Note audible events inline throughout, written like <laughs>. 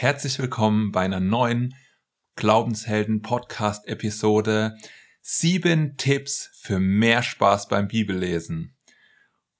Herzlich willkommen bei einer neuen Glaubenshelden Podcast Episode. Sieben Tipps für mehr Spaß beim Bibellesen.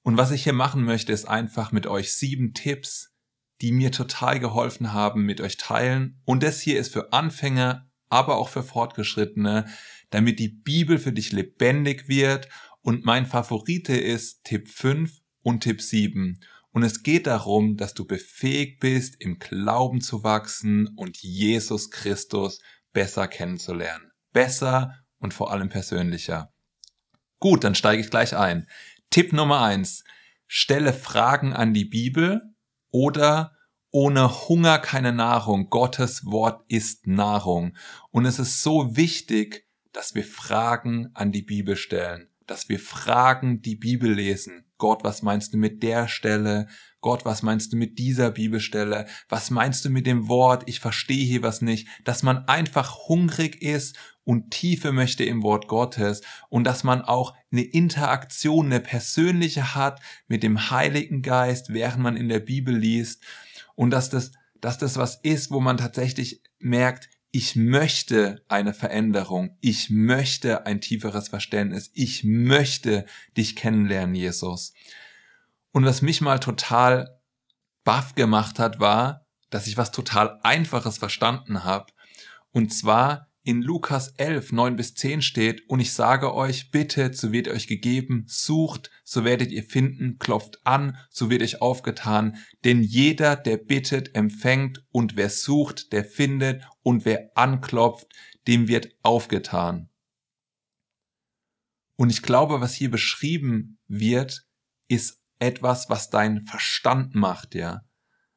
Und was ich hier machen möchte, ist einfach mit euch sieben Tipps, die mir total geholfen haben, mit euch teilen. Und das hier ist für Anfänger, aber auch für Fortgeschrittene, damit die Bibel für dich lebendig wird. Und mein Favorite ist Tipp 5 und Tipp 7. Und es geht darum, dass du befähigt bist, im Glauben zu wachsen und Jesus Christus besser kennenzulernen. Besser und vor allem persönlicher. Gut, dann steige ich gleich ein. Tipp Nummer eins: Stelle Fragen an die Bibel oder ohne Hunger keine Nahrung. Gottes Wort ist Nahrung. Und es ist so wichtig, dass wir Fragen an die Bibel stellen, dass wir Fragen die Bibel lesen. Gott, was meinst du mit der Stelle? Gott, was meinst du mit dieser Bibelstelle? Was meinst du mit dem Wort? Ich verstehe hier was nicht. Dass man einfach hungrig ist und Tiefe möchte im Wort Gottes und dass man auch eine Interaktion, eine persönliche hat mit dem Heiligen Geist, während man in der Bibel liest und dass das, dass das was ist, wo man tatsächlich merkt, ich möchte eine Veränderung, ich möchte ein tieferes Verständnis, ich möchte dich kennenlernen, Jesus. Und was mich mal total baff gemacht hat, war, dass ich was total Einfaches verstanden habe. Und zwar in Lukas 11, 9 bis 10 steht, und ich sage euch, bittet, so wird euch gegeben, sucht, so werdet ihr finden, klopft an, so wird euch aufgetan, denn jeder, der bittet, empfängt, und wer sucht, der findet, und wer anklopft, dem wird aufgetan. Und ich glaube, was hier beschrieben wird, ist etwas, was dein Verstand macht, ja.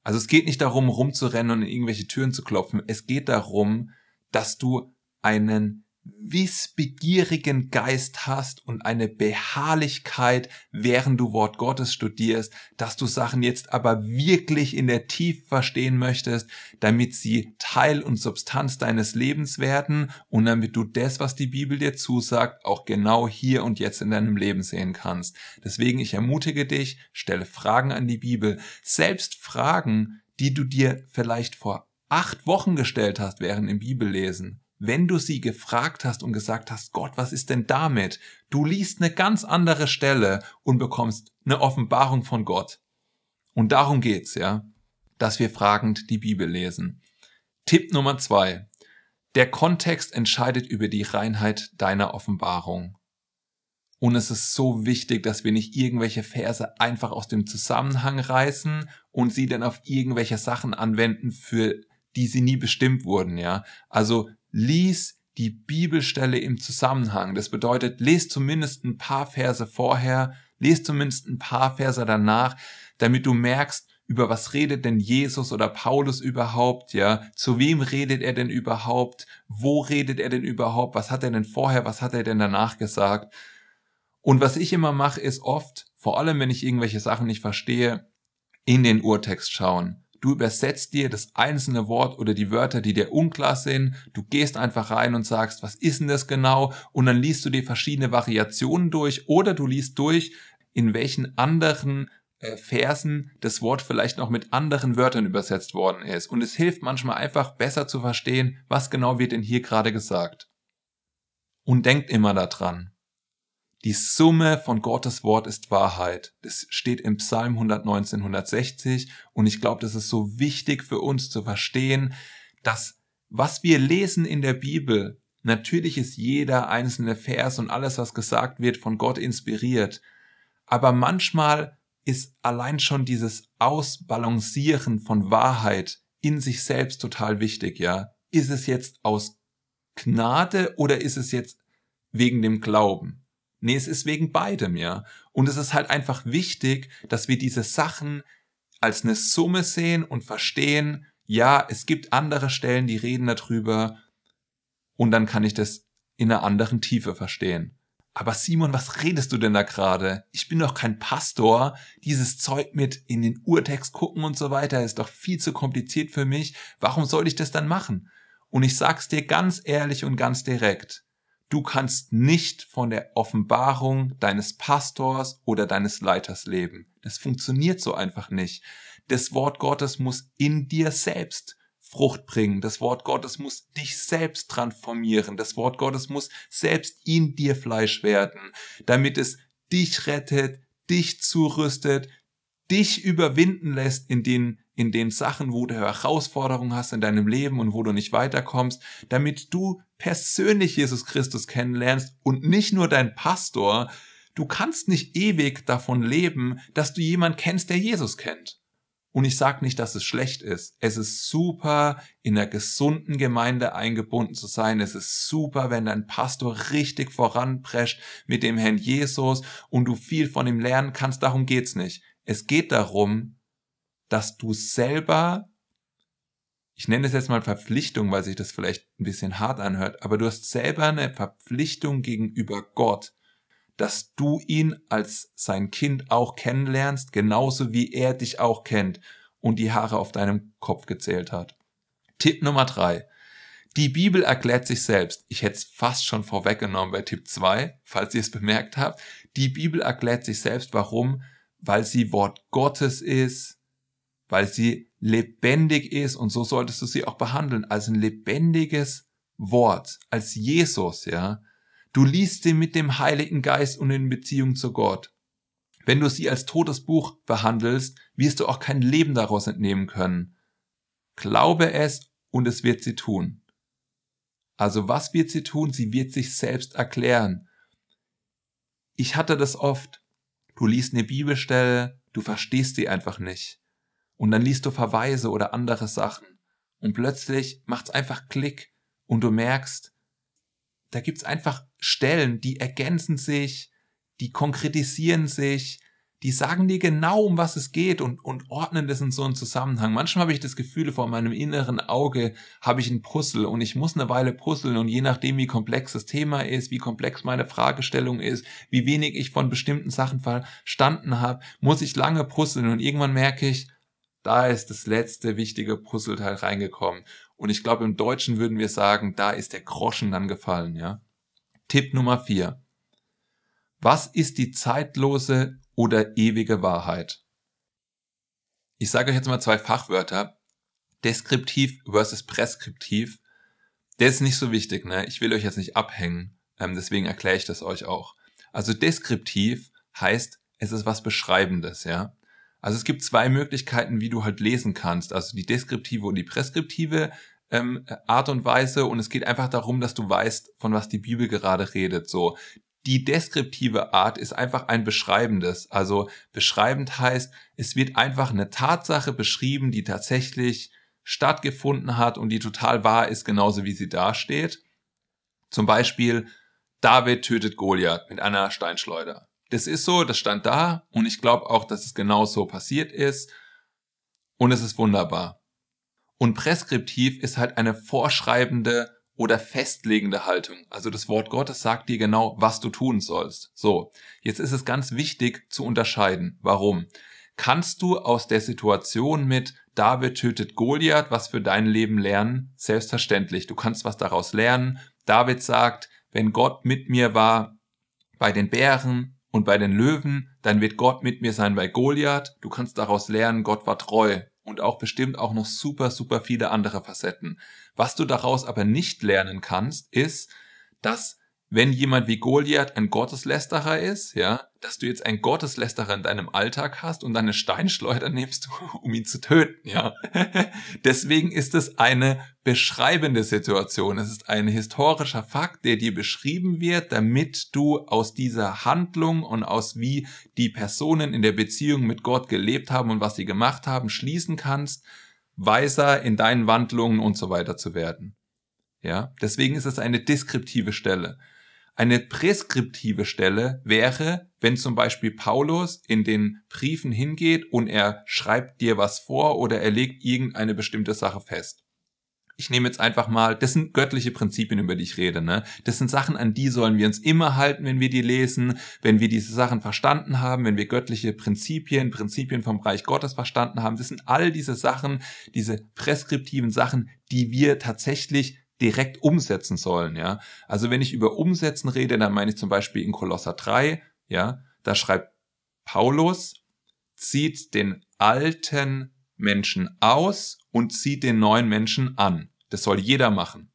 Also es geht nicht darum, rumzurennen und in irgendwelche Türen zu klopfen. Es geht darum, dass du einen wissbegierigen Geist hast und eine Beharrlichkeit, während du Wort Gottes studierst, dass du Sachen jetzt aber wirklich in der Tiefe verstehen möchtest, damit sie Teil und Substanz deines Lebens werden und damit du das, was die Bibel dir zusagt, auch genau hier und jetzt in deinem Leben sehen kannst. Deswegen ich ermutige dich, stelle Fragen an die Bibel, selbst Fragen, die du dir vielleicht vor acht Wochen gestellt hast während im Bibellesen wenn du sie gefragt hast und gesagt hast, Gott, was ist denn damit? Du liest eine ganz andere Stelle und bekommst eine Offenbarung von Gott. Und darum geht's, ja, dass wir fragend die Bibel lesen. Tipp Nummer zwei. Der Kontext entscheidet über die Reinheit deiner Offenbarung. Und es ist so wichtig, dass wir nicht irgendwelche Verse einfach aus dem Zusammenhang reißen und sie dann auf irgendwelche Sachen anwenden, für die sie nie bestimmt wurden, ja. Also lies die Bibelstelle im Zusammenhang. Das bedeutet, lest zumindest ein paar Verse vorher, lest zumindest ein paar Verse danach, damit du merkst, über was redet denn Jesus oder Paulus überhaupt, ja? Zu wem redet er denn überhaupt? Wo redet er denn überhaupt? Was hat er denn vorher? Was hat er denn danach gesagt? Und was ich immer mache, ist oft, vor allem wenn ich irgendwelche Sachen nicht verstehe, in den Urtext schauen. Du übersetzt dir das einzelne Wort oder die Wörter, die dir unklar sind. Du gehst einfach rein und sagst, was ist denn das genau? Und dann liest du dir verschiedene Variationen durch oder du liest durch, in welchen anderen äh, Versen das Wort vielleicht noch mit anderen Wörtern übersetzt worden ist. Und es hilft manchmal einfach besser zu verstehen, was genau wird denn hier gerade gesagt. Und denkt immer daran, die Summe von Gottes Wort ist Wahrheit. Das steht im Psalm 119, 160 und ich glaube, das ist so wichtig für uns zu verstehen, dass was wir lesen in der Bibel, natürlich ist jeder einzelne Vers und alles, was gesagt wird, von Gott inspiriert, aber manchmal ist allein schon dieses Ausbalancieren von Wahrheit in sich selbst total wichtig, ja. Ist es jetzt aus Gnade oder ist es jetzt wegen dem Glauben? Nee, es ist wegen beidem, ja. Und es ist halt einfach wichtig, dass wir diese Sachen als eine Summe sehen und verstehen, ja, es gibt andere Stellen, die reden darüber und dann kann ich das in einer anderen Tiefe verstehen. Aber Simon, was redest du denn da gerade? Ich bin doch kein Pastor. Dieses Zeug mit in den Urtext gucken und so weiter ist doch viel zu kompliziert für mich. Warum soll ich das dann machen? Und ich sag's dir ganz ehrlich und ganz direkt. Du kannst nicht von der Offenbarung deines Pastors oder deines Leiters leben. Das funktioniert so einfach nicht. Das Wort Gottes muss in dir selbst Frucht bringen. Das Wort Gottes muss dich selbst transformieren. Das Wort Gottes muss selbst in dir Fleisch werden, damit es dich rettet, dich zurüstet, dich überwinden lässt in den, in den Sachen, wo du Herausforderungen hast in deinem Leben und wo du nicht weiterkommst, damit du persönlich Jesus Christus kennenlernst und nicht nur dein Pastor. Du kannst nicht ewig davon leben, dass du jemand kennst, der Jesus kennt. Und ich sage nicht, dass es schlecht ist. Es ist super, in einer gesunden Gemeinde eingebunden zu sein. Es ist super, wenn dein Pastor richtig voranprescht mit dem Herrn Jesus und du viel von ihm lernen kannst. Darum geht's nicht. Es geht darum, dass du selber, ich nenne es jetzt mal Verpflichtung, weil sich das vielleicht ein bisschen hart anhört, aber du hast selber eine Verpflichtung gegenüber Gott, dass du ihn als sein Kind auch kennenlernst, genauso wie er dich auch kennt und die Haare auf deinem Kopf gezählt hat. Tipp Nummer drei. Die Bibel erklärt sich selbst. Ich hätte es fast schon vorweggenommen bei Tipp zwei, falls ihr es bemerkt habt. Die Bibel erklärt sich selbst. Warum? Weil sie Wort Gottes ist, weil sie lebendig ist und so solltest du sie auch behandeln als ein lebendiges Wort, als Jesus, ja. Du liest sie mit dem Heiligen Geist und in Beziehung zu Gott. Wenn du sie als totes Buch behandelst, wirst du auch kein Leben daraus entnehmen können. Glaube es und es wird sie tun. Also was wird sie tun? Sie wird sich selbst erklären. Ich hatte das oft. Du liest eine Bibelstelle, du verstehst sie einfach nicht. Und dann liest du Verweise oder andere Sachen. Und plötzlich macht's einfach Klick und du merkst, da gibt's einfach Stellen, die ergänzen sich, die konkretisieren sich, die sagen dir genau, um was es geht und, und ordnen das in so einen Zusammenhang. Manchmal habe ich das Gefühl, vor meinem inneren Auge habe ich ein Puzzle und ich muss eine Weile puzzeln und je nachdem, wie komplex das Thema ist, wie komplex meine Fragestellung ist, wie wenig ich von bestimmten Sachen verstanden habe, muss ich lange puzzeln und irgendwann merke ich, da ist das letzte wichtige Puzzleteil reingekommen. Und ich glaube, im Deutschen würden wir sagen, da ist der Groschen dann gefallen, ja. Tipp Nummer vier: Was ist die zeitlose oder ewige Wahrheit? Ich sage euch jetzt mal zwei Fachwörter. Deskriptiv versus preskriptiv. Der ist nicht so wichtig, ne? Ich will euch jetzt nicht abhängen. Ähm, deswegen erkläre ich das euch auch. Also deskriptiv heißt, es ist was Beschreibendes, ja. Also es gibt zwei Möglichkeiten, wie du halt lesen kannst. Also die deskriptive und die preskriptive ähm, Art und Weise. Und es geht einfach darum, dass du weißt, von was die Bibel gerade redet. So die deskriptive Art ist einfach ein beschreibendes. Also beschreibend heißt, es wird einfach eine Tatsache beschrieben, die tatsächlich stattgefunden hat und die total wahr ist, genauso wie sie dasteht. Zum Beispiel, David tötet Goliath mit einer Steinschleuder. Das ist so, das stand da und ich glaube auch, dass es genau so passiert ist und es ist wunderbar. Und preskriptiv ist halt eine vorschreibende oder festlegende Haltung. Also das Wort Gottes sagt dir genau, was du tun sollst. So, jetzt ist es ganz wichtig zu unterscheiden. Warum? Kannst du aus der Situation mit David tötet Goliath was für dein Leben lernen? Selbstverständlich. Du kannst was daraus lernen. David sagt, wenn Gott mit mir war bei den Bären, und bei den Löwen, dann wird Gott mit mir sein bei Goliath. Du kannst daraus lernen, Gott war treu und auch bestimmt auch noch super, super viele andere Facetten. Was du daraus aber nicht lernen kannst, ist, dass wenn jemand wie Goliath ein Gotteslästerer ist, ja, dass du jetzt einen Gotteslästerer in deinem Alltag hast und deine Steinschleuder nimmst, <laughs> um ihn zu töten, ja. <laughs> Deswegen ist es eine beschreibende Situation. Es ist ein historischer Fakt, der dir beschrieben wird, damit du aus dieser Handlung und aus wie die Personen in der Beziehung mit Gott gelebt haben und was sie gemacht haben, schließen kannst, weiser in deinen Wandlungen und so weiter zu werden. Ja, deswegen ist es eine deskriptive Stelle. Eine preskriptive Stelle wäre, wenn zum Beispiel Paulus in den Briefen hingeht und er schreibt dir was vor oder er legt irgendeine bestimmte Sache fest. Ich nehme jetzt einfach mal, das sind göttliche Prinzipien, über die ich rede, ne? Das sind Sachen, an die sollen wir uns immer halten, wenn wir die lesen, wenn wir diese Sachen verstanden haben, wenn wir göttliche Prinzipien, Prinzipien vom Reich Gottes verstanden haben. Das sind all diese Sachen, diese preskriptiven Sachen, die wir tatsächlich direkt umsetzen sollen, ja. Also wenn ich über Umsetzen rede, dann meine ich zum Beispiel in Kolosser 3, ja, da schreibt Paulus, zieht den alten Menschen aus und zieht den neuen Menschen an. Das soll jeder machen.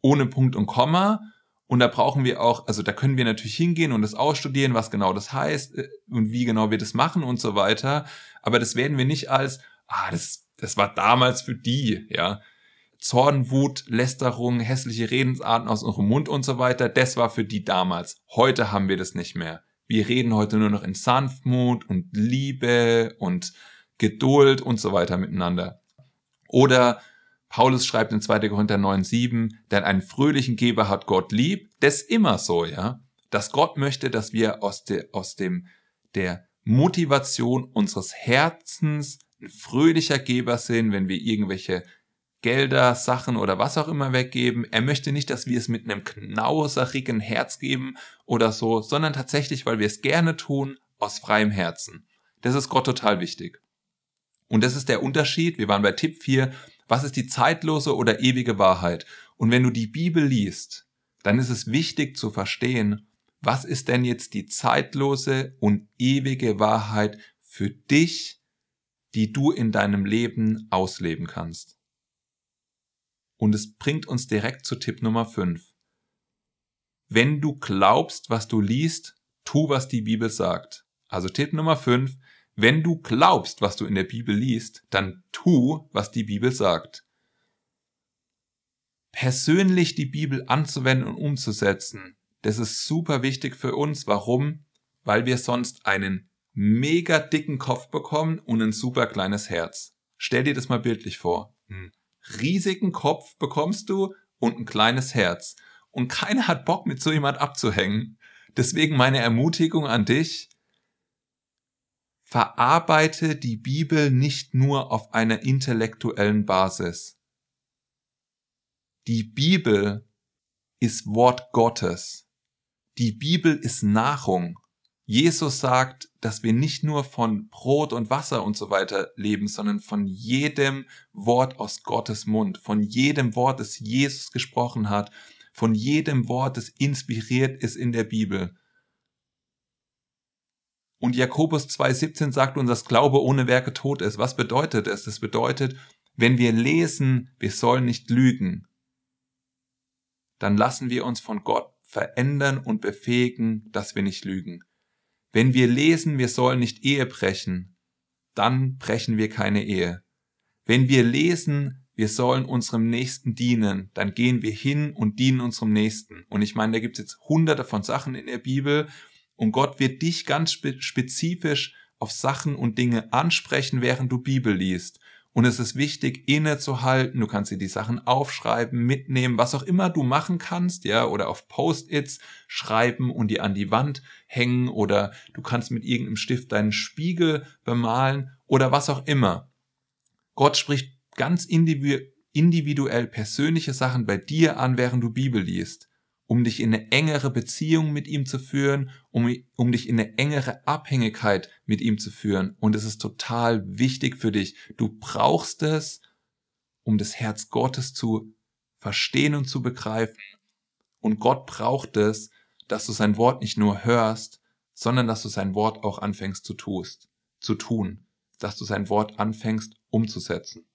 Ohne Punkt und Komma. Und da brauchen wir auch, also da können wir natürlich hingehen und das ausstudieren, was genau das heißt äh, und wie genau wir das machen und so weiter. Aber das werden wir nicht als, ah, das, das war damals für die, ja. Zorn, Wut, Lästerung, hässliche Redensarten aus unserem Mund und so weiter, das war für die damals. Heute haben wir das nicht mehr. Wir reden heute nur noch in Sanftmut und Liebe und Geduld und so weiter miteinander. Oder Paulus schreibt in 2. Korinther 9,7, denn einen fröhlichen Geber hat Gott lieb. Das ist immer so, ja. Dass Gott möchte, dass wir aus, de, aus dem, der Motivation unseres Herzens ein fröhlicher Geber sind, wenn wir irgendwelche Gelder, Sachen oder was auch immer weggeben. Er möchte nicht, dass wir es mit einem knauserigen Herz geben oder so, sondern tatsächlich, weil wir es gerne tun, aus freiem Herzen. Das ist Gott total wichtig. Und das ist der Unterschied. Wir waren bei Tipp 4. Was ist die zeitlose oder ewige Wahrheit? Und wenn du die Bibel liest, dann ist es wichtig zu verstehen, was ist denn jetzt die zeitlose und ewige Wahrheit für dich, die du in deinem Leben ausleben kannst. Und es bringt uns direkt zu Tipp Nummer 5. Wenn du glaubst, was du liest, tu, was die Bibel sagt. Also Tipp Nummer 5. Wenn du glaubst, was du in der Bibel liest, dann tu, was die Bibel sagt. Persönlich die Bibel anzuwenden und umzusetzen, das ist super wichtig für uns. Warum? Weil wir sonst einen mega dicken Kopf bekommen und ein super kleines Herz. Stell dir das mal bildlich vor. Einen riesigen Kopf bekommst du und ein kleines Herz. Und keiner hat Bock, mit so jemand abzuhängen. Deswegen meine Ermutigung an dich, verarbeite die Bibel nicht nur auf einer intellektuellen Basis. Die Bibel ist Wort Gottes. Die Bibel ist Nahrung. Jesus sagt, dass wir nicht nur von Brot und Wasser und so weiter leben, sondern von jedem Wort aus Gottes Mund, von jedem Wort, das Jesus gesprochen hat, von jedem Wort, das inspiriert ist in der Bibel. Und Jakobus 2.17 sagt uns, dass Glaube ohne Werke tot ist. Was bedeutet es? Das bedeutet, wenn wir lesen, wir sollen nicht lügen, dann lassen wir uns von Gott verändern und befähigen, dass wir nicht lügen. Wenn wir lesen, wir sollen nicht Ehe brechen, dann brechen wir keine Ehe. Wenn wir lesen, wir sollen unserem Nächsten dienen, dann gehen wir hin und dienen unserem Nächsten. Und ich meine, da gibt es jetzt hunderte von Sachen in der Bibel, und Gott wird dich ganz spezifisch auf Sachen und Dinge ansprechen, während du Bibel liest. Und es ist wichtig, innezuhalten. Du kannst dir die Sachen aufschreiben, mitnehmen, was auch immer du machen kannst, ja, oder auf Post-its schreiben und die an die Wand hängen oder du kannst mit irgendeinem Stift deinen Spiegel bemalen oder was auch immer. Gott spricht ganz individuell persönliche Sachen bei dir an, während du Bibel liest um dich in eine engere Beziehung mit ihm zu führen, um, um dich in eine engere Abhängigkeit mit ihm zu führen. Und es ist total wichtig für dich. Du brauchst es, um das Herz Gottes zu verstehen und zu begreifen. Und Gott braucht es, dass du sein Wort nicht nur hörst, sondern dass du sein Wort auch anfängst zu tust, zu tun, dass du sein Wort anfängst umzusetzen.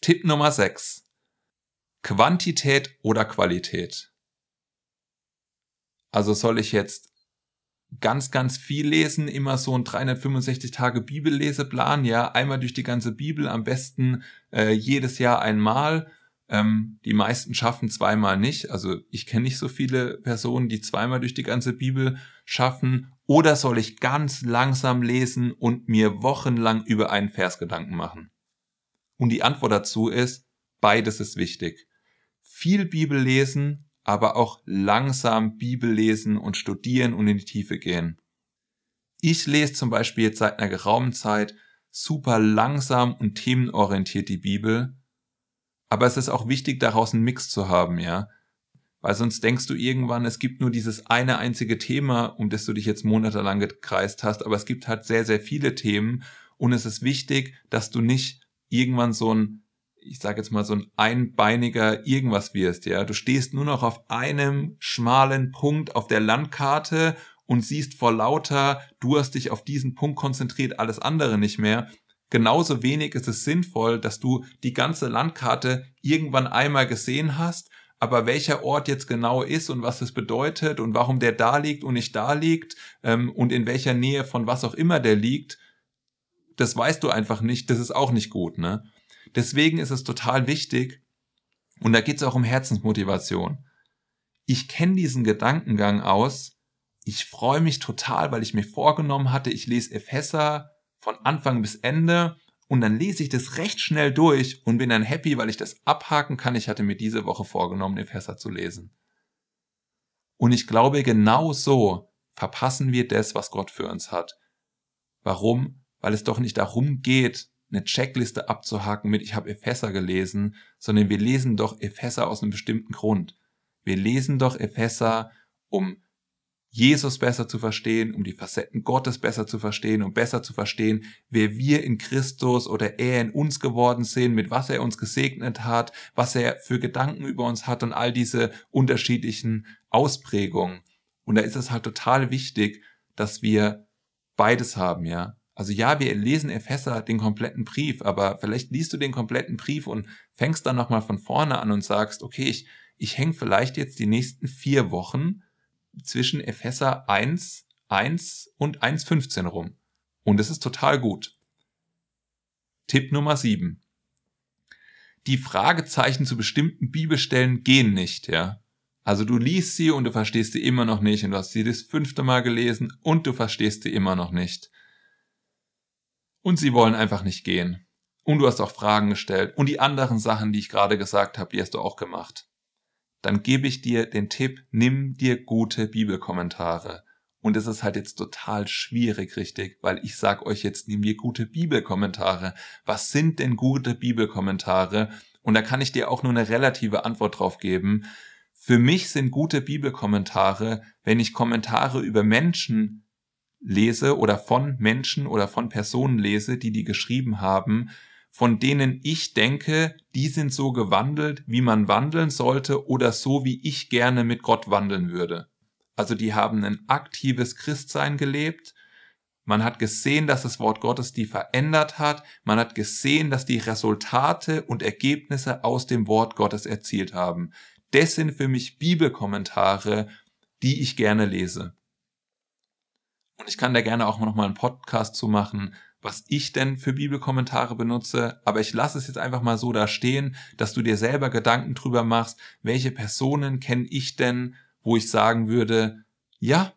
Tipp Nummer 6. Quantität oder Qualität? Also soll ich jetzt ganz, ganz viel lesen, immer so ein 365 Tage Bibelleseplan, ja, einmal durch die ganze Bibel, am besten äh, jedes Jahr einmal. Ähm, die meisten schaffen zweimal nicht. Also ich kenne nicht so viele Personen, die zweimal durch die ganze Bibel schaffen. Oder soll ich ganz langsam lesen und mir wochenlang über einen Vers Gedanken machen? Und die Antwort dazu ist, beides ist wichtig viel Bibel lesen, aber auch langsam Bibel lesen und studieren und in die Tiefe gehen. Ich lese zum Beispiel jetzt seit einer geraumen Zeit super langsam und themenorientiert die Bibel, aber es ist auch wichtig, daraus einen Mix zu haben, ja. Weil sonst denkst du irgendwann, es gibt nur dieses eine einzige Thema, um das du dich jetzt monatelang gekreist hast, aber es gibt halt sehr, sehr viele Themen und es ist wichtig, dass du nicht irgendwann so ein ich sage jetzt mal so ein einbeiniger irgendwas wirst, ja. Du stehst nur noch auf einem schmalen Punkt auf der Landkarte und siehst vor lauter, du hast dich auf diesen Punkt konzentriert, alles andere nicht mehr. Genauso wenig ist es sinnvoll, dass du die ganze Landkarte irgendwann einmal gesehen hast, aber welcher Ort jetzt genau ist und was es bedeutet und warum der da liegt und nicht da liegt ähm, und in welcher Nähe von was auch immer der liegt, das weißt du einfach nicht, das ist auch nicht gut. Ne? Deswegen ist es total wichtig, und da geht es auch um Herzensmotivation. Ich kenne diesen Gedankengang aus, ich freue mich total, weil ich mir vorgenommen hatte, ich lese Epheser von Anfang bis Ende und dann lese ich das recht schnell durch und bin dann happy, weil ich das abhaken kann. Ich hatte mir diese Woche vorgenommen, Epheser zu lesen. Und ich glaube, genau so verpassen wir das, was Gott für uns hat. Warum? Weil es doch nicht darum geht, eine Checkliste abzuhaken mit ich habe Epheser gelesen, sondern wir lesen doch Epheser aus einem bestimmten Grund. Wir lesen doch Epheser, um Jesus besser zu verstehen, um die Facetten Gottes besser zu verstehen, um besser zu verstehen, wer wir in Christus oder er in uns geworden sind, mit was er uns gesegnet hat, was er für Gedanken über uns hat und all diese unterschiedlichen Ausprägungen. Und da ist es halt total wichtig, dass wir beides haben, ja. Also ja, wir lesen Epheser den kompletten Brief, aber vielleicht liest du den kompletten Brief und fängst dann nochmal von vorne an und sagst, okay, ich, ich hänge vielleicht jetzt die nächsten vier Wochen zwischen Epheser 1, 1 und 1.15 rum. Und es ist total gut. Tipp Nummer 7. Die Fragezeichen zu bestimmten Bibelstellen gehen nicht, ja. Also du liest sie und du verstehst sie immer noch nicht und du hast sie das fünfte Mal gelesen und du verstehst sie immer noch nicht. Und sie wollen einfach nicht gehen. Und du hast auch Fragen gestellt und die anderen Sachen, die ich gerade gesagt habe, die hast du auch gemacht dann gebe ich dir den Tipp, nimm dir gute Bibelkommentare. Und es ist halt jetzt total schwierig, richtig, weil ich sag euch jetzt, nimm dir gute Bibelkommentare. Was sind denn gute Bibelkommentare? Und da kann ich dir auch nur eine relative Antwort drauf geben. Für mich sind gute Bibelkommentare, wenn ich Kommentare über Menschen lese oder von Menschen oder von Personen lese, die die geschrieben haben, von denen ich denke, die sind so gewandelt, wie man wandeln sollte oder so, wie ich gerne mit Gott wandeln würde. Also die haben ein aktives Christsein gelebt. Man hat gesehen, dass das Wort Gottes die verändert hat. Man hat gesehen, dass die Resultate und Ergebnisse aus dem Wort Gottes erzielt haben. Das sind für mich Bibelkommentare, die ich gerne lese. Und ich kann da gerne auch noch mal einen Podcast zu machen, was ich denn für Bibelkommentare benutze, aber ich lasse es jetzt einfach mal so da stehen, dass du dir selber Gedanken drüber machst, welche Personen kenne ich denn, wo ich sagen würde, ja,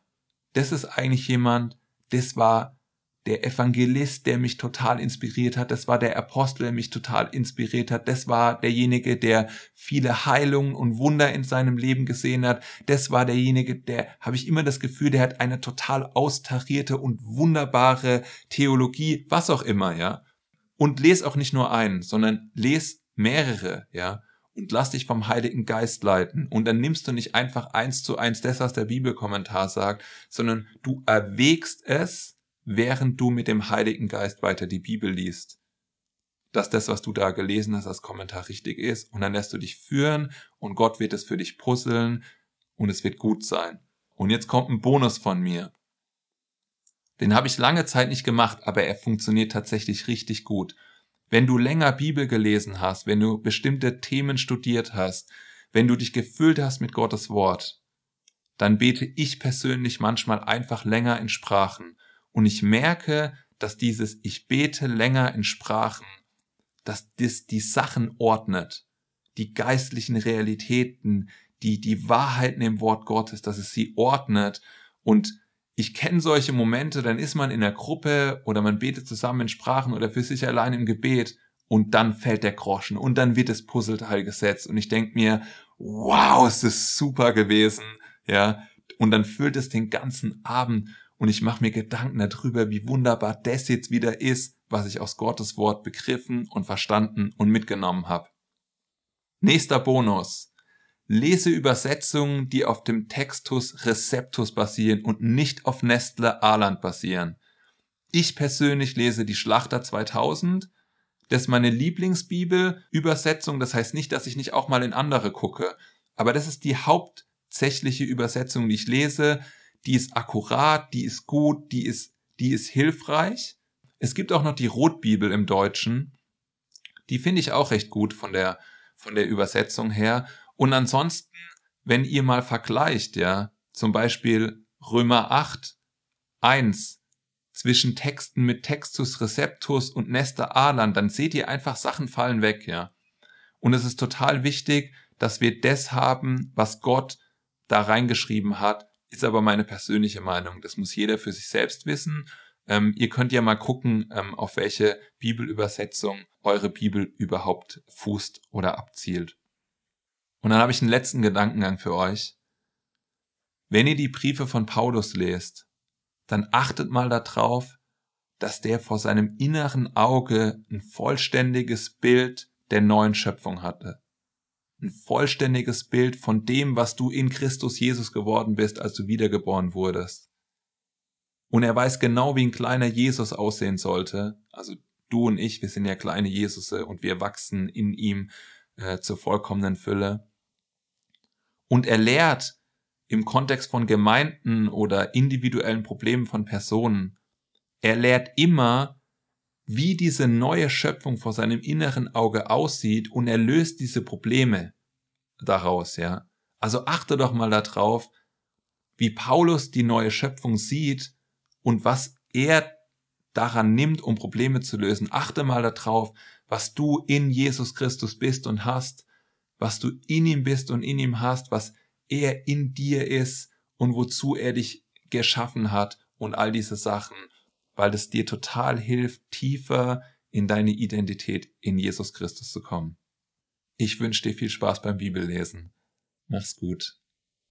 das ist eigentlich jemand, das war der Evangelist, der mich total inspiriert hat, das war der Apostel, der mich total inspiriert hat, das war derjenige, der viele Heilungen und Wunder in seinem Leben gesehen hat, das war derjenige, der, habe ich immer das Gefühl, der hat eine total austarierte und wunderbare Theologie, was auch immer, ja. Und les auch nicht nur einen, sondern les mehrere, ja. Und lass dich vom Heiligen Geist leiten. Und dann nimmst du nicht einfach eins zu eins das, was der Bibelkommentar sagt, sondern du erwägst es, während du mit dem Heiligen Geist weiter die Bibel liest, dass das, was du da gelesen hast, als Kommentar richtig ist. Und dann lässt du dich führen und Gott wird es für dich puzzeln und es wird gut sein. Und jetzt kommt ein Bonus von mir. Den habe ich lange Zeit nicht gemacht, aber er funktioniert tatsächlich richtig gut. Wenn du länger Bibel gelesen hast, wenn du bestimmte Themen studiert hast, wenn du dich gefüllt hast mit Gottes Wort, dann bete ich persönlich manchmal einfach länger in Sprachen und ich merke, dass dieses Ich bete länger in Sprachen, dass das die Sachen ordnet, die geistlichen Realitäten, die, die Wahrheiten im Wort Gottes, dass es sie ordnet. Und ich kenne solche Momente, dann ist man in der Gruppe oder man betet zusammen in Sprachen oder für sich allein im Gebet und dann fällt der Groschen und dann wird das Puzzleteil gesetzt und ich denke mir, wow, ist das super gewesen, ja. Und dann füllt es den ganzen Abend und ich mache mir Gedanken darüber, wie wunderbar das jetzt wieder ist, was ich aus Gottes Wort begriffen und verstanden und mitgenommen habe. Nächster Bonus. Lese Übersetzungen, die auf dem Textus Receptus basieren und nicht auf Nestle Arland basieren. Ich persönlich lese die Schlachter 2000. Das ist meine Lieblingsbibel-Übersetzung. Das heißt nicht, dass ich nicht auch mal in andere gucke. Aber das ist die hauptsächliche Übersetzung, die ich lese die ist akkurat, die ist gut, die ist, die ist hilfreich. Es gibt auch noch die Rotbibel im Deutschen. Die finde ich auch recht gut von der, von der Übersetzung her. Und ansonsten, wenn ihr mal vergleicht, ja, zum Beispiel Römer 8, 1 zwischen Texten mit Textus Receptus und Nesta Alan, dann seht ihr einfach Sachen fallen weg, ja. Und es ist total wichtig, dass wir das haben, was Gott da reingeschrieben hat, ist aber meine persönliche Meinung. Das muss jeder für sich selbst wissen. Ähm, ihr könnt ja mal gucken, ähm, auf welche Bibelübersetzung eure Bibel überhaupt fußt oder abzielt. Und dann habe ich einen letzten Gedankengang für euch. Wenn ihr die Briefe von Paulus lest, dann achtet mal darauf, dass der vor seinem inneren Auge ein vollständiges Bild der neuen Schöpfung hatte. Ein vollständiges Bild von dem, was du in Christus Jesus geworden bist, als du wiedergeboren wurdest. Und er weiß genau, wie ein kleiner Jesus aussehen sollte. Also du und ich, wir sind ja kleine Jesusse und wir wachsen in ihm äh, zur vollkommenen Fülle. Und er lehrt im Kontext von Gemeinden oder individuellen Problemen von Personen. Er lehrt immer, wie diese neue Schöpfung vor seinem inneren Auge aussieht und er löst diese Probleme daraus, ja. Also achte doch mal darauf, wie Paulus die neue Schöpfung sieht und was er daran nimmt, um Probleme zu lösen. Achte mal darauf, was du in Jesus Christus bist und hast, was du in ihm bist und in ihm hast, was er in dir ist und wozu er dich geschaffen hat und all diese Sachen, weil das dir total hilft, tiefer in deine Identität in Jesus Christus zu kommen. Ich wünsche dir viel Spaß beim Bibellesen. Mach's gut.